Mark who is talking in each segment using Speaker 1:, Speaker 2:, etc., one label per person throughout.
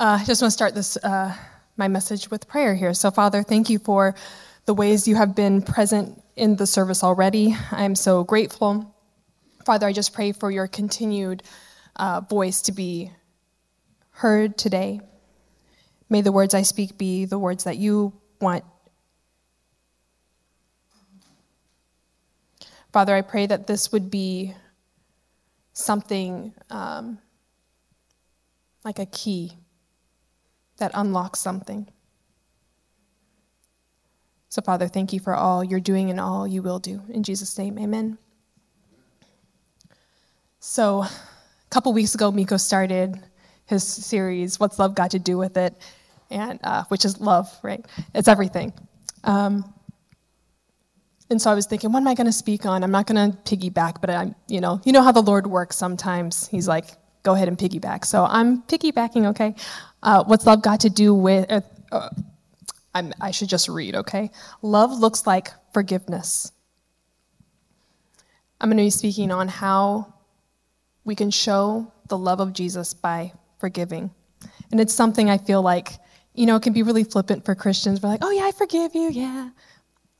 Speaker 1: Uh, I just want to start this uh, my message with prayer here. So, Father, thank you for the ways you have been present in the service already. I am so grateful. Father, I just pray for your continued uh, voice to be heard today. May the words I speak be the words that you want. Father, I pray that this would be something um, like a key that unlocks something. So, Father, thank you for all you're doing and all you will do. In Jesus' name, amen. So, a couple weeks ago, Miko started his series, What's Love Got to Do with It? and uh, which is love, right? It's everything. Um, and so I was thinking, what am I going to speak on? I'm not going to piggyback, but I'm, you know, you know how the Lord works sometimes. He's like, go ahead and piggyback. So I'm piggybacking, okay? Uh, what's love got to do with, uh, uh, i should just read, okay? Love looks like forgiveness. I'm going to be speaking on how we can show the love of Jesus by forgiving. And it's something I feel like, you know, it can be really flippant for Christians. We're like, oh, yeah, I forgive you, yeah.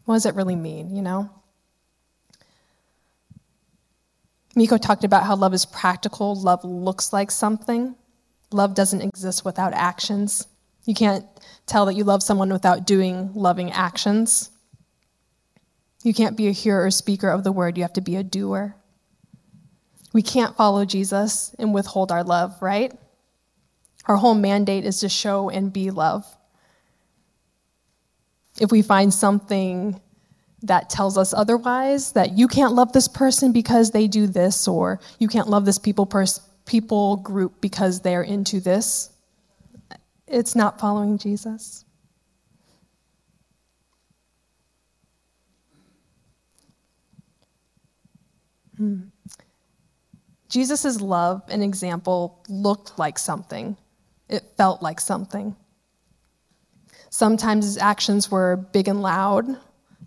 Speaker 1: What does it really mean, you know? Miko talked about how love is practical, love looks like something. Love doesn't exist without actions. You can't tell that you love someone without doing loving actions. You can't be a hearer or speaker of the word, you have to be a doer. We can't follow Jesus and withhold our love, right? Our whole mandate is to show and be love. If we find something that tells us otherwise, that you can't love this person because they do this, or you can't love this people, pers- people group because they're into this, it's not following Jesus. Hmm. Jesus' love and example looked like something, it felt like something. Sometimes his actions were big and loud,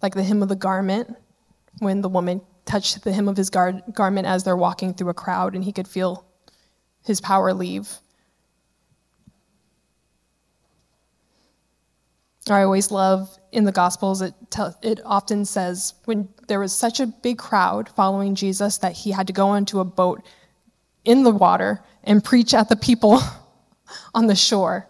Speaker 1: like the hem of the garment, when the woman touched the hem of his gar- garment as they're walking through a crowd and he could feel his power leave. I always love in the Gospels, it, te- it often says when there was such a big crowd following Jesus that he had to go into a boat in the water and preach at the people on the shore.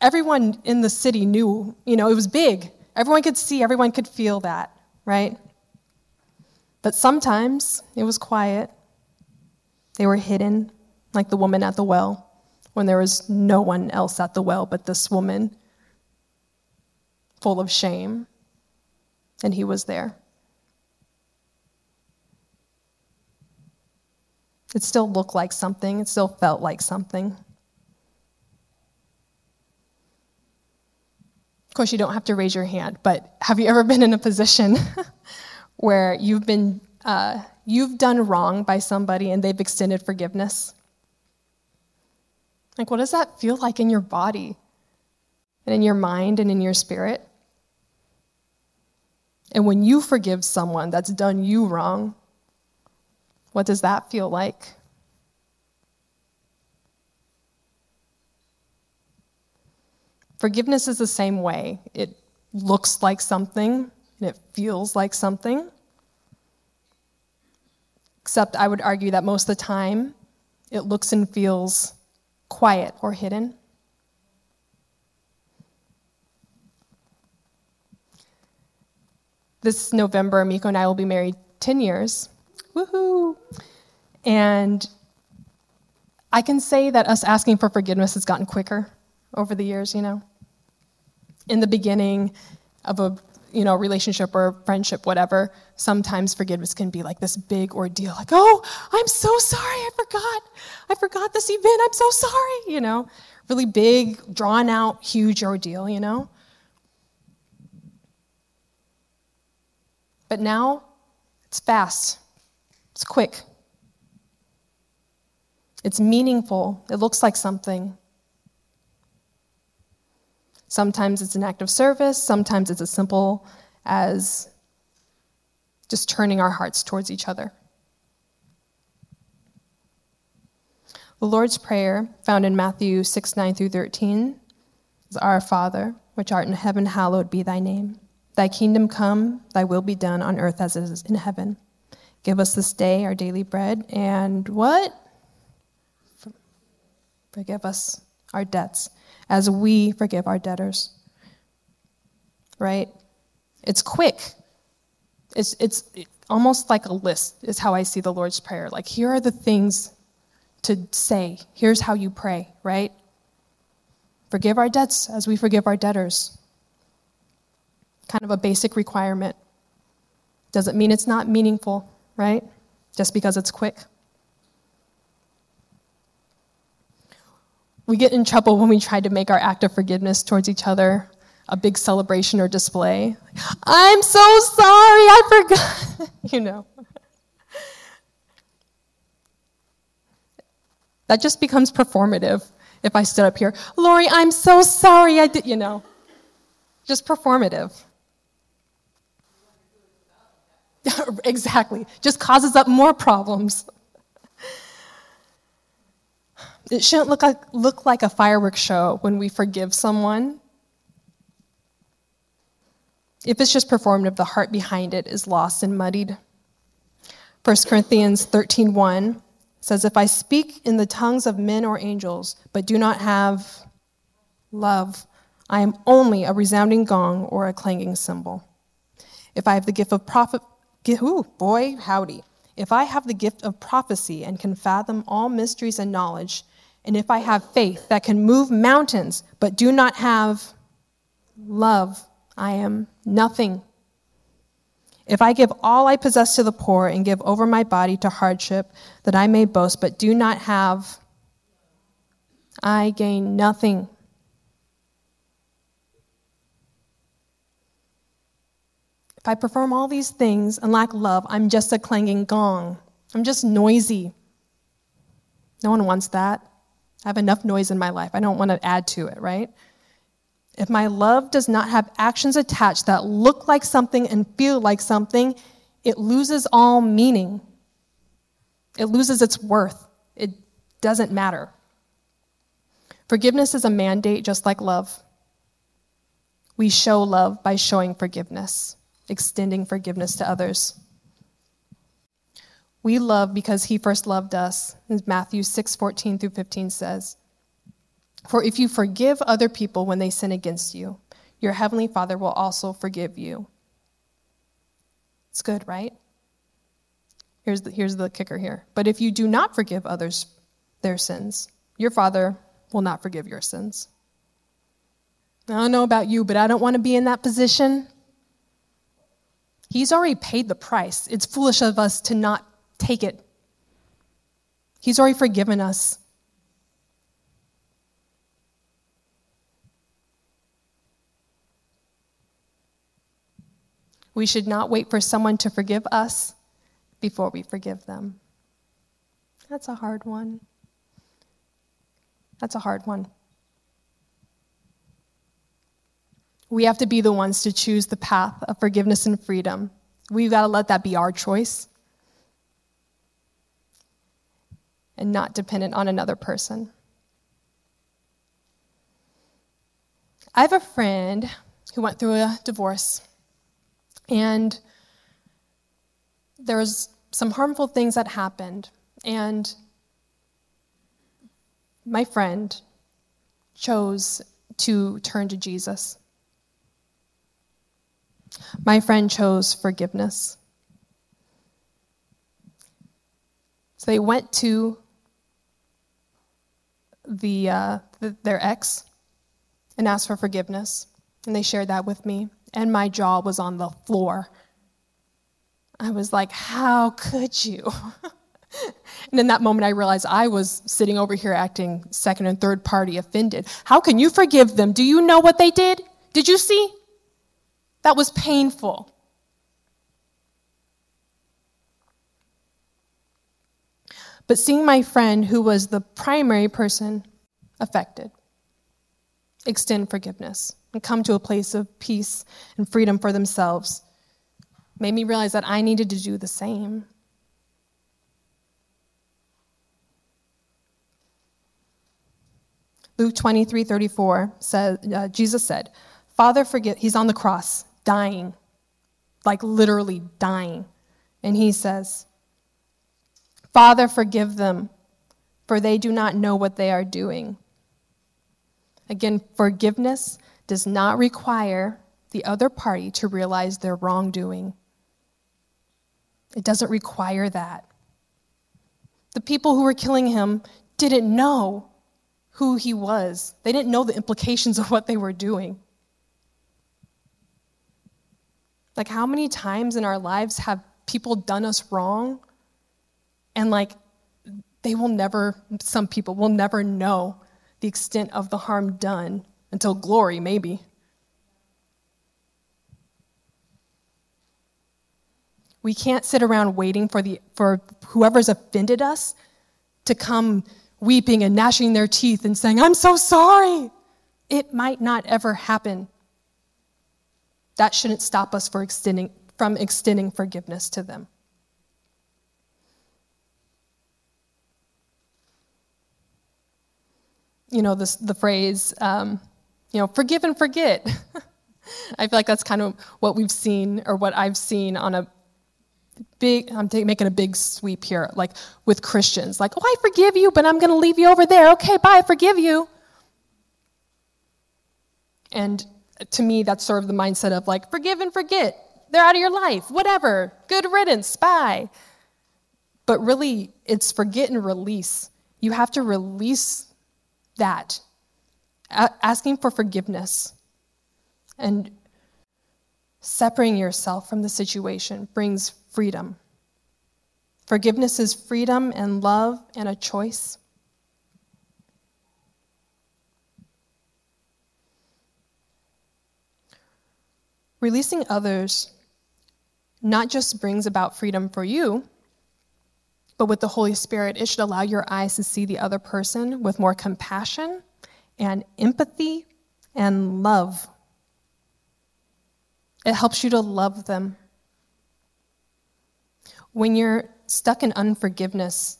Speaker 1: Everyone in the city knew, you know, it was big. Everyone could see, everyone could feel that, right? But sometimes it was quiet. They were hidden, like the woman at the well, when there was no one else at the well but this woman, full of shame, and he was there. It still looked like something, it still felt like something. Of course, you don't have to raise your hand, but have you ever been in a position where you've been uh, you've done wrong by somebody and they've extended forgiveness? Like, what does that feel like in your body and in your mind and in your spirit? And when you forgive someone that's done you wrong, what does that feel like? Forgiveness is the same way. It looks like something and it feels like something. Except I would argue that most of the time it looks and feels quiet or hidden. This November, Miko and I will be married 10 years. Woohoo! And I can say that us asking for forgiveness has gotten quicker over the years, you know in the beginning of a you know relationship or friendship whatever sometimes forgiveness can be like this big ordeal like oh i'm so sorry i forgot i forgot this event i'm so sorry you know? Really big drawn out huge ordeal you know? But now it's fast. It's quick. It's meaningful. It looks like something Sometimes it's an act of service, sometimes it's as simple as just turning our hearts towards each other. The Lord's Prayer, found in Matthew 6 9 through 13, is Our Father, which art in heaven, hallowed be thy name. Thy kingdom come, thy will be done on earth as it is in heaven. Give us this day our daily bread, and what? Forgive us our debts as we forgive our debtors. Right? It's quick. It's, it's almost like a list, is how I see the Lord's Prayer. Like, here are the things to say. Here's how you pray, right? Forgive our debts as we forgive our debtors. Kind of a basic requirement. Doesn't mean it's not meaningful, right? Just because it's quick. We get in trouble when we try to make our act of forgiveness towards each other a big celebration or display. I'm so sorry, I forgot. you know. That just becomes performative if I stood up here. Lori, I'm so sorry I did, you know. Just performative. exactly. Just causes up more problems. It shouldn't look like, look like a fireworks show when we forgive someone. If it's just performative, the heart behind it is lost and muddied. 1 Corinthians 13:1 says, If I speak in the tongues of men or angels, but do not have love, I am only a resounding gong or a clanging cymbal. If I have the gift of prophet, ooh, boy, howdy. If I have the gift of prophecy and can fathom all mysteries and knowledge, and if I have faith that can move mountains, but do not have love, I am nothing. If I give all I possess to the poor and give over my body to hardship, that I may boast, but do not have, I gain nothing. If I perform all these things and lack love, I'm just a clanging gong. I'm just noisy. No one wants that. I have enough noise in my life. I don't want to add to it, right? If my love does not have actions attached that look like something and feel like something, it loses all meaning. It loses its worth. It doesn't matter. Forgiveness is a mandate just like love. We show love by showing forgiveness, extending forgiveness to others. We love because he first loved us, as Matthew 6 14 through 15 says. For if you forgive other people when they sin against you, your heavenly Father will also forgive you. It's good, right? Here's the, here's the kicker here. But if you do not forgive others their sins, your Father will not forgive your sins. I don't know about you, but I don't want to be in that position. He's already paid the price. It's foolish of us to not take it. He's already forgiven us. We should not wait for someone to forgive us before we forgive them. That's a hard one. That's a hard one. We have to be the ones to choose the path of forgiveness and freedom. We've got to let that be our choice and not dependent on another person. I have a friend who went through a divorce and there was some harmful things that happened. And my friend chose to turn to Jesus. My friend chose forgiveness. So they went to the, uh, the, their ex and asked for forgiveness, and they shared that with me and my jaw was on the floor. I was like, How could you? and in that moment, I realized I was sitting over here acting second and third party offended. How can you forgive them? Do you know what they did? Did you see? That was painful. But seeing my friend, who was the primary person affected, extend forgiveness and come to a place of peace and freedom for themselves made me realize that I needed to do the same. Luke 23 34 says, uh, Jesus said, Father, forgive, he's on the cross, dying, like literally dying. And he says, Father, forgive them, for they do not know what they are doing. Again, forgiveness does not require the other party to realize their wrongdoing. It doesn't require that. The people who were killing him didn't know who he was, they didn't know the implications of what they were doing. Like, how many times in our lives have people done us wrong? And, like, they will never, some people will never know the extent of the harm done until glory, maybe. We can't sit around waiting for, the, for whoever's offended us to come weeping and gnashing their teeth and saying, I'm so sorry. It might not ever happen. That shouldn't stop us for extending, from extending forgiveness to them. You know, this, the phrase, um, you know, forgive and forget. I feel like that's kind of what we've seen or what I've seen on a big, I'm making a big sweep here, like with Christians. Like, oh, I forgive you, but I'm going to leave you over there. Okay, bye, I forgive you. And to me, that's sort of the mindset of like, forgive and forget. They're out of your life, whatever. Good riddance, bye. But really, it's forget and release. You have to release that. Asking for forgiveness and separating yourself from the situation brings freedom. Forgiveness is freedom and love and a choice. Releasing others not just brings about freedom for you, but with the Holy Spirit, it should allow your eyes to see the other person with more compassion and empathy and love. It helps you to love them when you're stuck in unforgiveness,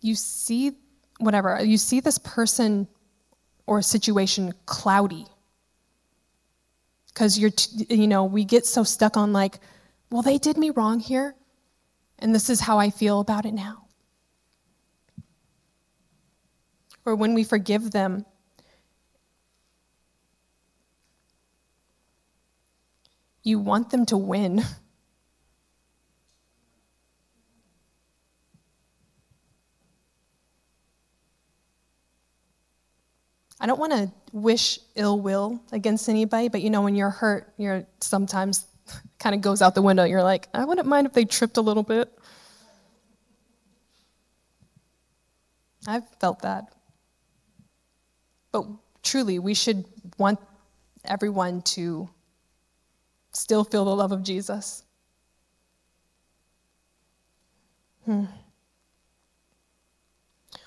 Speaker 1: you see whatever, you see this person or situation cloudy. Because you're, you know, we get so stuck on like, well, they did me wrong here, and this is how I feel about it now. Or when we forgive them, You want them to win. I don't want to wish ill will against anybody, but you know, when you're hurt, you're sometimes kind of goes out the window. You're like, I wouldn't mind if they tripped a little bit. I've felt that. But truly, we should want everyone to still feel the love of Jesus. Hmm.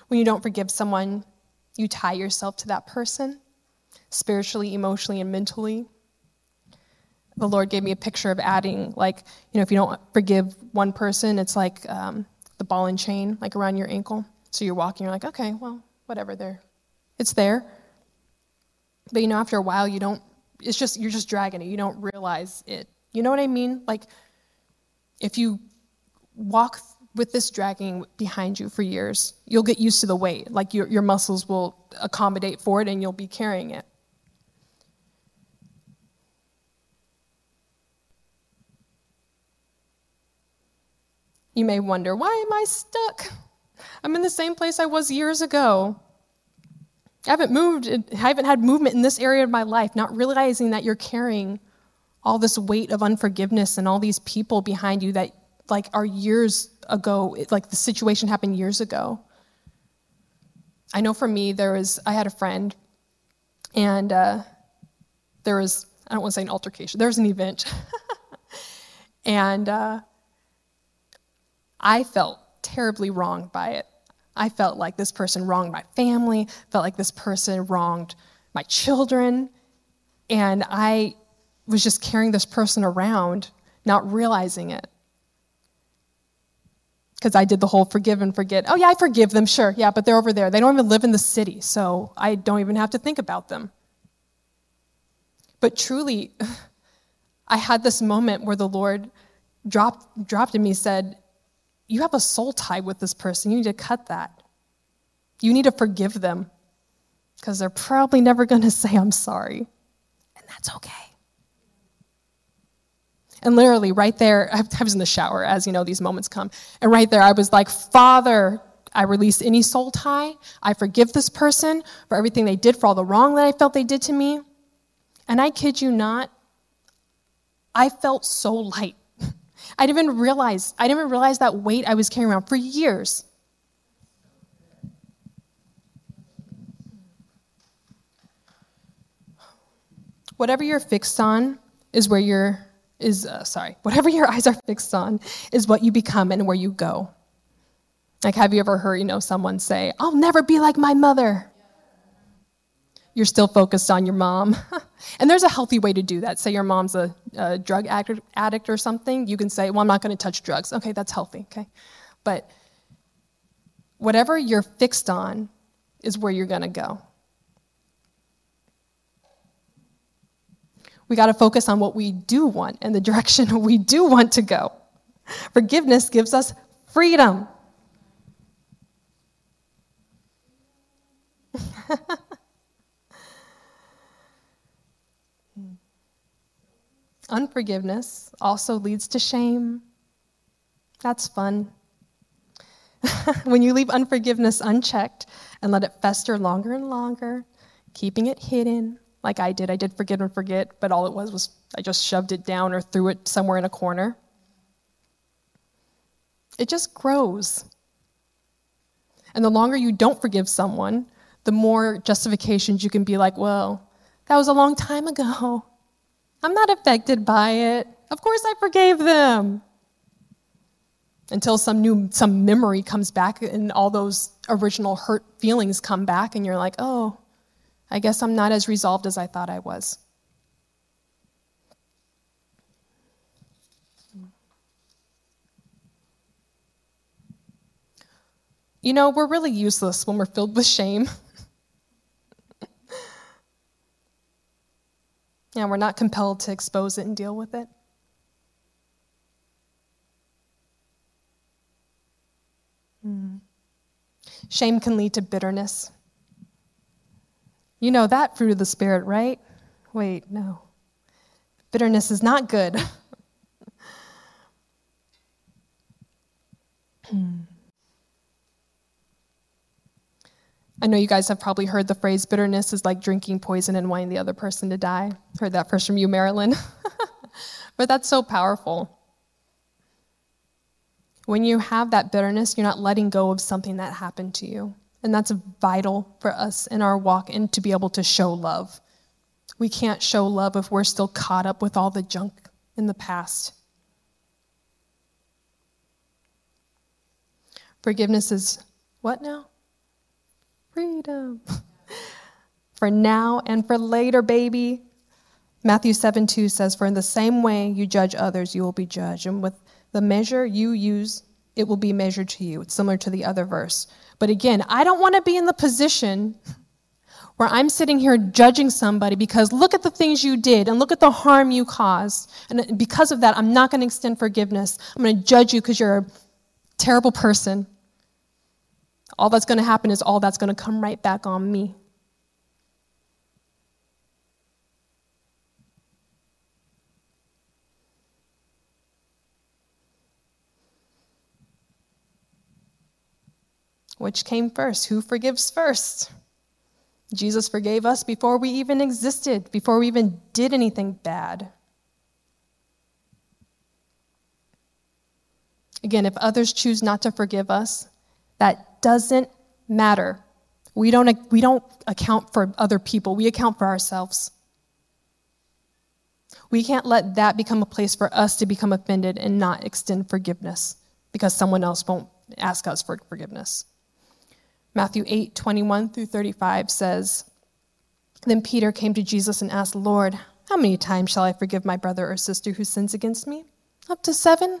Speaker 1: When you don't forgive someone, you tie yourself to that person spiritually, emotionally, and mentally. The Lord gave me a picture of adding, like, you know, if you don't forgive one person, it's like um, the ball and chain, like around your ankle. So you're walking, you're like, okay, well, whatever, there, it's there. But you know, after a while, you don't it's just you're just dragging it. You don't realize it. You know what I mean? Like if you walk with this dragging behind you for years, you'll get used to the weight. Like your, your muscles will accommodate for it and you'll be carrying it. You may wonder, why am I stuck? I'm in the same place I was years ago. I haven't moved, I haven't had movement in this area of my life, not realizing that you're carrying all this weight of unforgiveness and all these people behind you that like are years ago, like the situation happened years ago. I know for me, there was, I had a friend and uh, there was, I don't want to say an altercation, there was an event. and uh, I felt terribly wronged by it. I felt like this person wronged my family, felt like this person wronged my children. And I was just carrying this person around, not realizing it. because I did the whole forgive and forget. Oh, yeah, I forgive them, sure. Yeah, but they're over there. They don't even live in the city, so I don't even have to think about them. But truly, I had this moment where the Lord dropped, dropped in me said, You have a soul tie with this person. You need to cut that. You need to forgive them because they're probably never going to say, I'm sorry. And that's okay. And literally, right there, I was in the shower, as you know, these moments come. And right there, I was like, Father, I release any soul tie. I forgive this person for everything they did, for all the wrong that I felt they did to me. And I kid you not, I felt so light. I didn't even realize, I didn't even realize that weight I was carrying around for years. Whatever you're fixed on is where you're is uh, sorry whatever your eyes are fixed on is what you become and where you go like have you ever heard you know someone say i'll never be like my mother you're still focused on your mom. And there's a healthy way to do that. Say your mom's a, a drug addict or something you can say well i'm not going to touch drugs. Okay that's healthy okay? But whatever you're fixed on is where you're going to go. We got to focus on what we do want and the direction we do want to go. Forgiveness gives us freedom. Unforgiveness also leads to shame. That's fun. when you leave unforgiveness unchecked and let it fester longer and longer, keeping it hidden, like I did. I did forget and forget, but all it was was I just shoved it down or threw it somewhere in a corner. It just grows. And the longer you don't forgive someone, the more justifications you can be like, well, that was a long time ago. I'm not affected by it. Of course I forgave them. Until some new some memory comes back and all those original hurt feelings come back and you're like, "Oh, I guess I'm not as resolved as I thought I was. You know, we're really useless when we're filled with shame. and we're not compelled to expose it and deal with it. Hmm. Shame can lead to bitterness. You know that fruit of the Spirit, right? Wait, no. Bitterness is not good. I know you guys have probably heard the phrase bitterness is like drinking poison and wanting the other person to die. Heard that first from you, Marilyn. but that's so powerful. When you have that bitterness, you're not letting go of something that happened to you. And that's vital for us in our walk and to be able to show love. We can't show love if we're still caught up with all the junk in the past. Forgiveness is what now? Freedom. for now and for later, baby. Matthew 7 2 says, For in the same way you judge others, you will be judged. And with the measure you use, it will be measured to you. It's similar to the other verse. But again, I don't want to be in the position where I'm sitting here judging somebody because look at the things you did and look at the harm you caused. And because of that, I'm not going to extend forgiveness. I'm going to judge you because you're a terrible person. All that's going to happen is all that's going to come right back on me. Which came first? Who forgives first? Jesus forgave us before we even existed, before we even did anything bad. Again, if others choose not to forgive us, that doesn't matter. We don't, we don't account for other people, we account for ourselves. We can't let that become a place for us to become offended and not extend forgiveness because someone else won't ask us for forgiveness. Matthew 8, 21 through 35 says, Then Peter came to Jesus and asked, Lord, how many times shall I forgive my brother or sister who sins against me? Up to seven?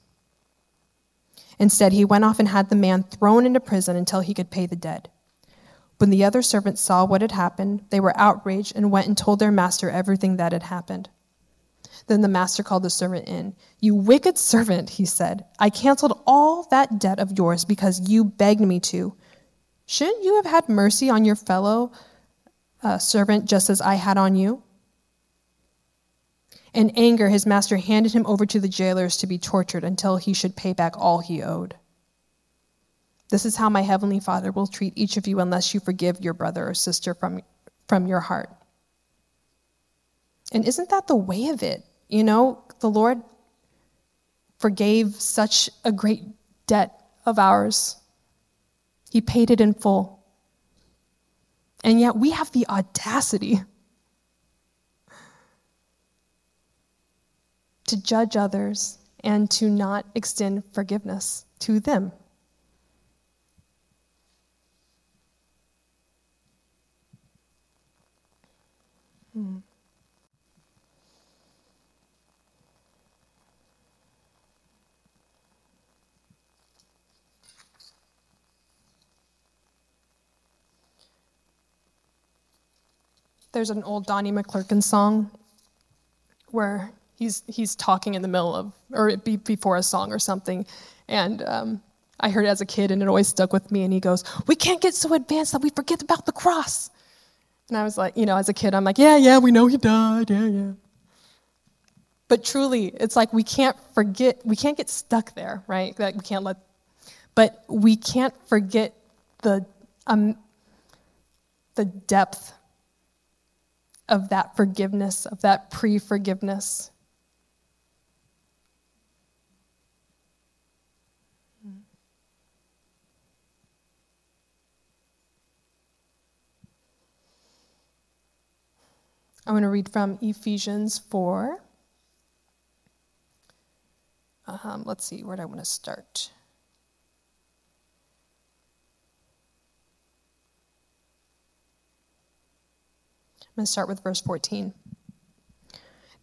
Speaker 1: Instead, he went off and had the man thrown into prison until he could pay the debt. When the other servants saw what had happened, they were outraged and went and told their master everything that had happened. Then the master called the servant in. You wicked servant, he said. I canceled all that debt of yours because you begged me to. Shouldn't you have had mercy on your fellow uh, servant just as I had on you? In anger, his master handed him over to the jailers to be tortured until he should pay back all he owed. This is how my heavenly Father will treat each of you unless you forgive your brother or sister from, from your heart. And isn't that the way of it? You know, the Lord forgave such a great debt of ours, He paid it in full. And yet we have the audacity to judge others and to not extend forgiveness to them. Hmm. There's an old Donnie McClurkin song where he's he's talking in the middle of or be, before a song or something, and um, I heard it as a kid and it always stuck with me. And he goes, "We can't get so advanced that we forget about the cross." And I was like, you know, as a kid, I'm like, "Yeah, yeah, we know he died, yeah, yeah." But truly, it's like we can't forget, we can't get stuck there, right? Like we can't let, but we can't forget the um, the depth of that forgiveness, of that pre forgiveness. I'm going to read from Ephesians 4. Um, let's see, where do I want to start? I'm going to start with verse 14.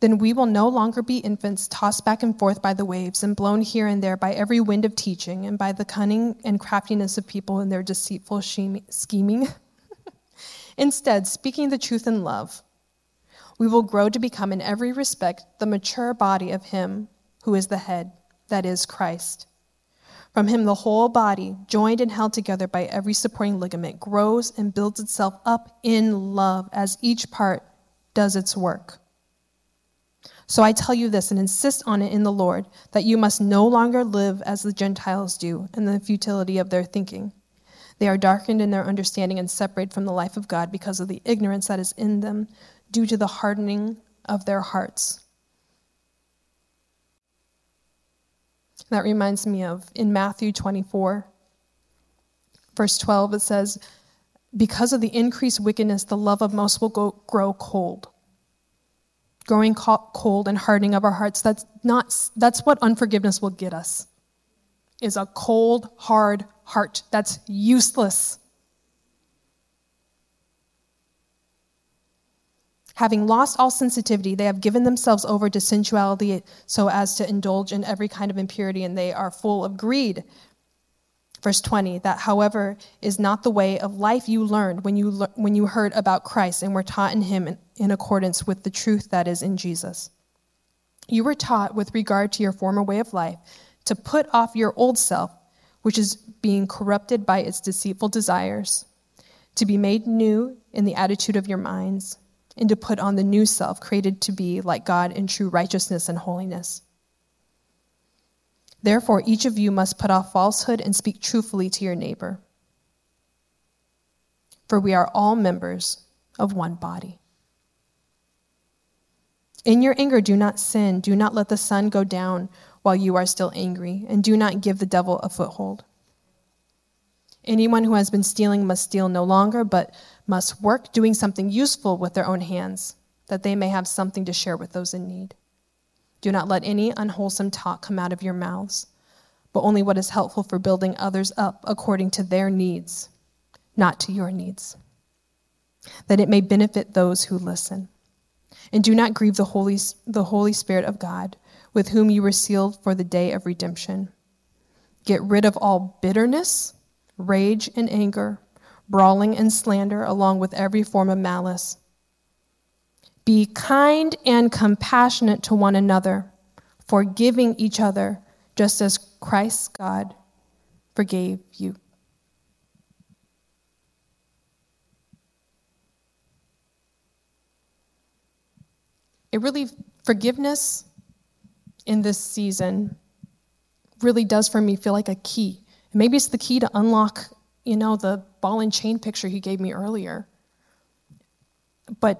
Speaker 1: Then we will no longer be infants tossed back and forth by the waves and blown here and there by every wind of teaching and by the cunning and craftiness of people in their deceitful scheming. Instead, speaking the truth in love, we will grow to become, in every respect, the mature body of Him who is the head, that is, Christ. From Him, the whole body, joined and held together by every supporting ligament, grows and builds itself up in love as each part does its work. So I tell you this and insist on it in the Lord that you must no longer live as the Gentiles do in the futility of their thinking. They are darkened in their understanding and separated from the life of God because of the ignorance that is in them due to the hardening of their hearts. That reminds me of in Matthew 24, verse 12, it says, Because of the increased wickedness, the love of most will go, grow cold. Growing cold and hardening of our hearts, that's, not, that's what unforgiveness will get us, is a cold, hard heart that's useless. Having lost all sensitivity, they have given themselves over to sensuality so as to indulge in every kind of impurity, and they are full of greed. Verse 20, that however is not the way of life you learned when you, when you heard about Christ and were taught in him in, in accordance with the truth that is in Jesus. You were taught with regard to your former way of life to put off your old self which is being corrupted by its deceitful desires, to be made new in the attitude of your minds, and to put on the new self, created to be like God in true righteousness and holiness. Therefore, each of you must put off falsehood and speak truthfully to your neighbor. For we are all members of one body. In your anger, do not sin. Do not let the sun go down while you are still angry, and do not give the devil a foothold. Anyone who has been stealing must steal no longer, but must work doing something useful with their own hands, that they may have something to share with those in need. Do not let any unwholesome talk come out of your mouths, but only what is helpful for building others up according to their needs, not to your needs, that it may benefit those who listen. And do not grieve the Holy, the Holy Spirit of God, with whom you were sealed for the day of redemption. Get rid of all bitterness, rage, and anger, brawling and slander, along with every form of malice. Be kind and compassionate to one another, forgiving each other, just as Christ God forgave you. It really, forgiveness in this season really does for me feel like a key. maybe it's the key to unlock, you know, the ball and chain picture he gave me earlier. But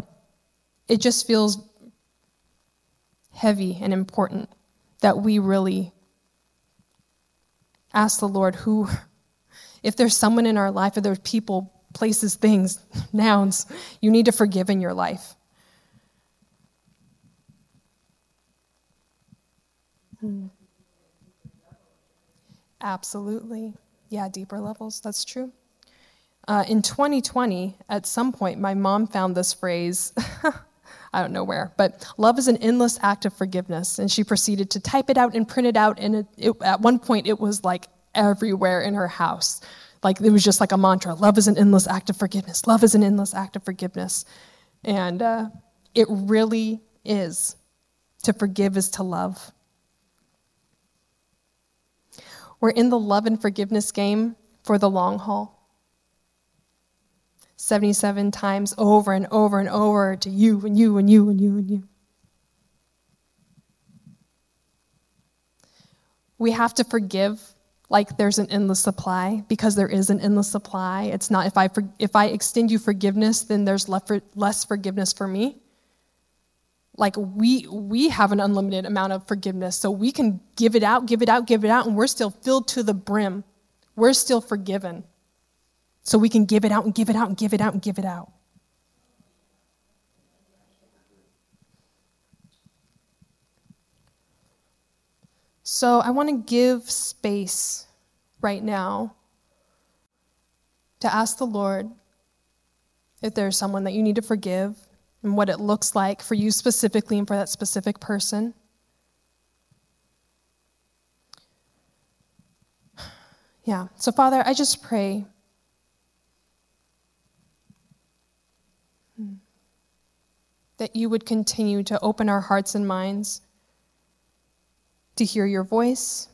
Speaker 1: it just feels heavy and important that we really ask the Lord who, if there's someone in our life, or there's people, places, things, nouns, you need to forgive in your life. Hmm. Absolutely. Yeah, deeper levels. That's true. Uh, in 2020, at some point, my mom found this phrase. I don't know where, but love is an endless act of forgiveness. And she proceeded to type it out and print it out. And it, it, at one point, it was like everywhere in her house. Like it was just like a mantra love is an endless act of forgiveness. Love is an endless act of forgiveness. And uh, it really is. To forgive is to love. We're in the love and forgiveness game for the long haul. 77 times over and over and over to you and you and you and you and you. We have to forgive like there's an endless supply because there is an endless supply. It's not if I if I extend you forgiveness, then there's less forgiveness for me like we we have an unlimited amount of forgiveness so we can give it out give it out give it out and we're still filled to the brim. We're still forgiven. So we can give it out and give it out and give it out and give it out. So i want to give space right now to ask the lord if there's someone that you need to forgive and what it looks like for you specifically and for that specific person. Yeah, so Father, I just pray. Hmm. That you would continue to open our hearts and minds to hear your voice.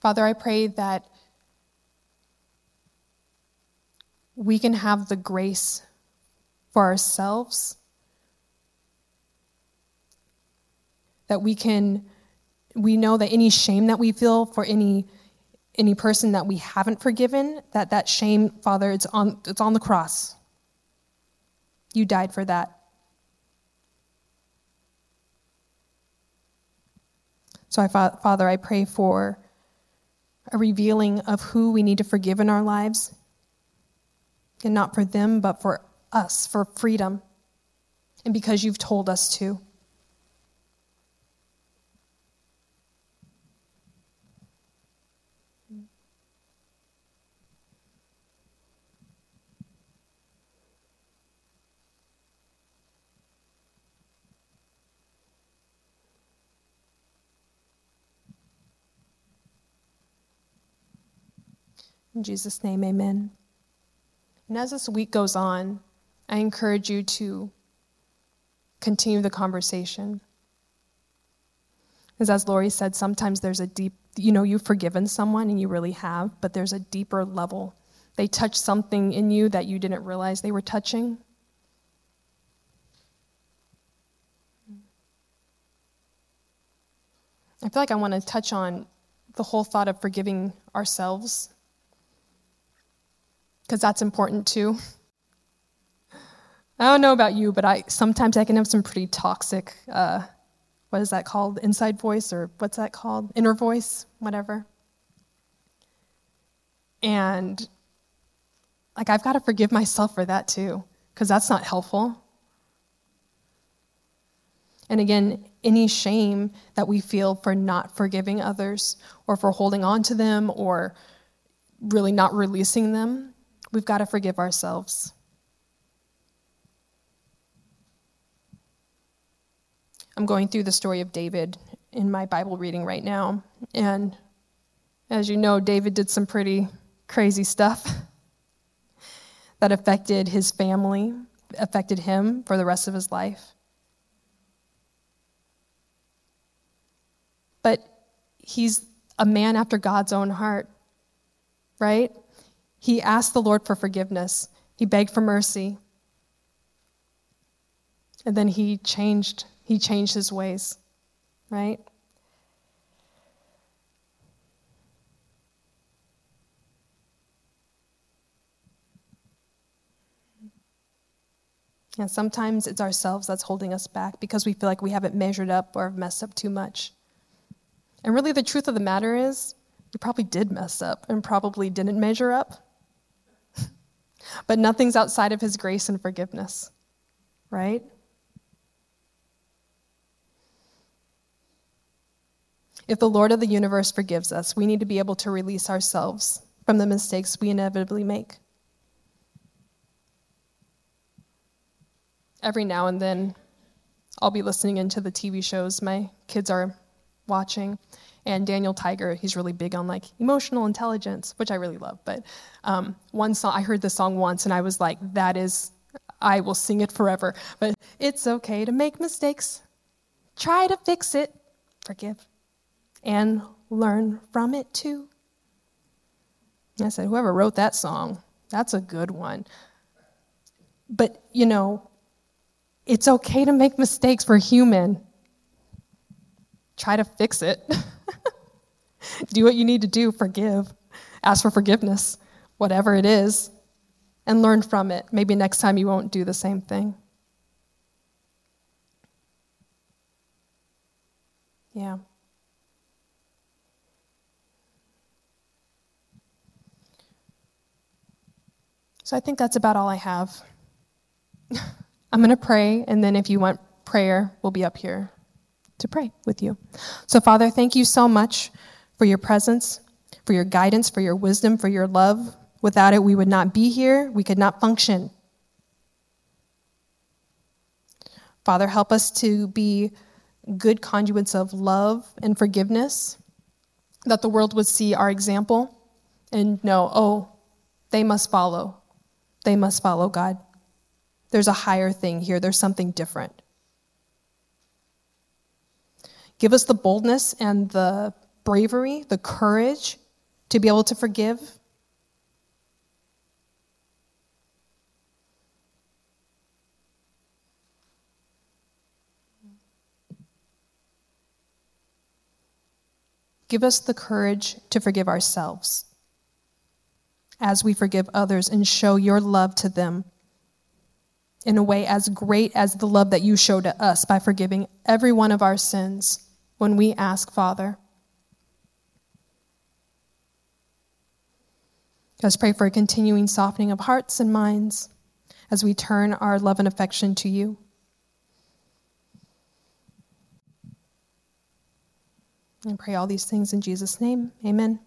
Speaker 1: Father, I pray that we can have the grace for ourselves. That we can, we know that any shame that we feel for any any person that we haven't forgiven, that that shame, Father, it's on it's on the cross. You died for that. So, I, Father, I pray for a revealing of who we need to forgive in our lives, and not for them, but for us for freedom and because you've told us to. In Jesus' name, amen. And as this week goes on, I encourage you to continue the conversation. Because as Lori said, sometimes there's a deep, you know, you've forgiven someone and you really have, but there's a deeper level. They touch something in you that you didn't realize they were touching. I feel like I want to touch on the whole thought of forgiving ourselves because that's important too. I don't know about you, but I sometimes I can have some pretty toxic. Uh, what is that called? Inside voice or what's that called? Inner voice, whatever. And like I've got to forgive myself for that too, because that's not helpful. And again, any shame that we feel for not forgiving others or for holding on to them or really not releasing them, we've got to forgive ourselves. I'm going through the story of David in my Bible reading right now. And as you know, David did some pretty crazy stuff that affected his family, affected him for the rest of his life. But he's a man after God's own heart, right? He asked the Lord for forgiveness, he begged for mercy. And then he changed he changed his ways, right? And sometimes it's ourselves that's holding us back because we feel like we haven't measured up or have messed up too much. And really, the truth of the matter is, we probably did mess up and probably didn't measure up. but nothing's outside of His grace and forgiveness, right? If the Lord of the universe forgives us, we need to be able to release ourselves from the mistakes we inevitably make. Every now and then, I'll be listening into the TV shows my kids are watching. And Daniel Tiger, he's really big on like emotional intelligence, which I really love. But um, one song, I heard the song once and I was like, that is, I will sing it forever. But it's okay to make mistakes. Try to fix it. Forgive and learn from it too. I said, whoever wrote that song, that's a good one. But, you know, it's okay to make mistakes. We're human. Try to fix it. do what you need to do, forgive, ask for forgiveness, whatever it is, and learn from it. Maybe next time you won't do the same thing. Yeah. So I think that's about all I have. I'm going to pray, and then if you want prayer, we'll be up here to pray with you. So, Father, thank you so much for your presence, for your guidance, for your wisdom, for your love. Without it, we would not be here, we could not function. Father, help us to be good conduits of love and forgiveness, that the world would see our example and know, oh, they must follow they must follow God. There's a higher thing here, there's something different. Give us the boldness and the bravery, the courage to be able to forgive. Give us the courage to forgive ourselves as we forgive others and show your love to them in a way as great as the love that you show to us by forgiving every one of our sins when we ask, Father. Let's pray for a continuing softening of hearts and minds as we turn our love and affection to you. And pray all these things in Jesus' name. Amen.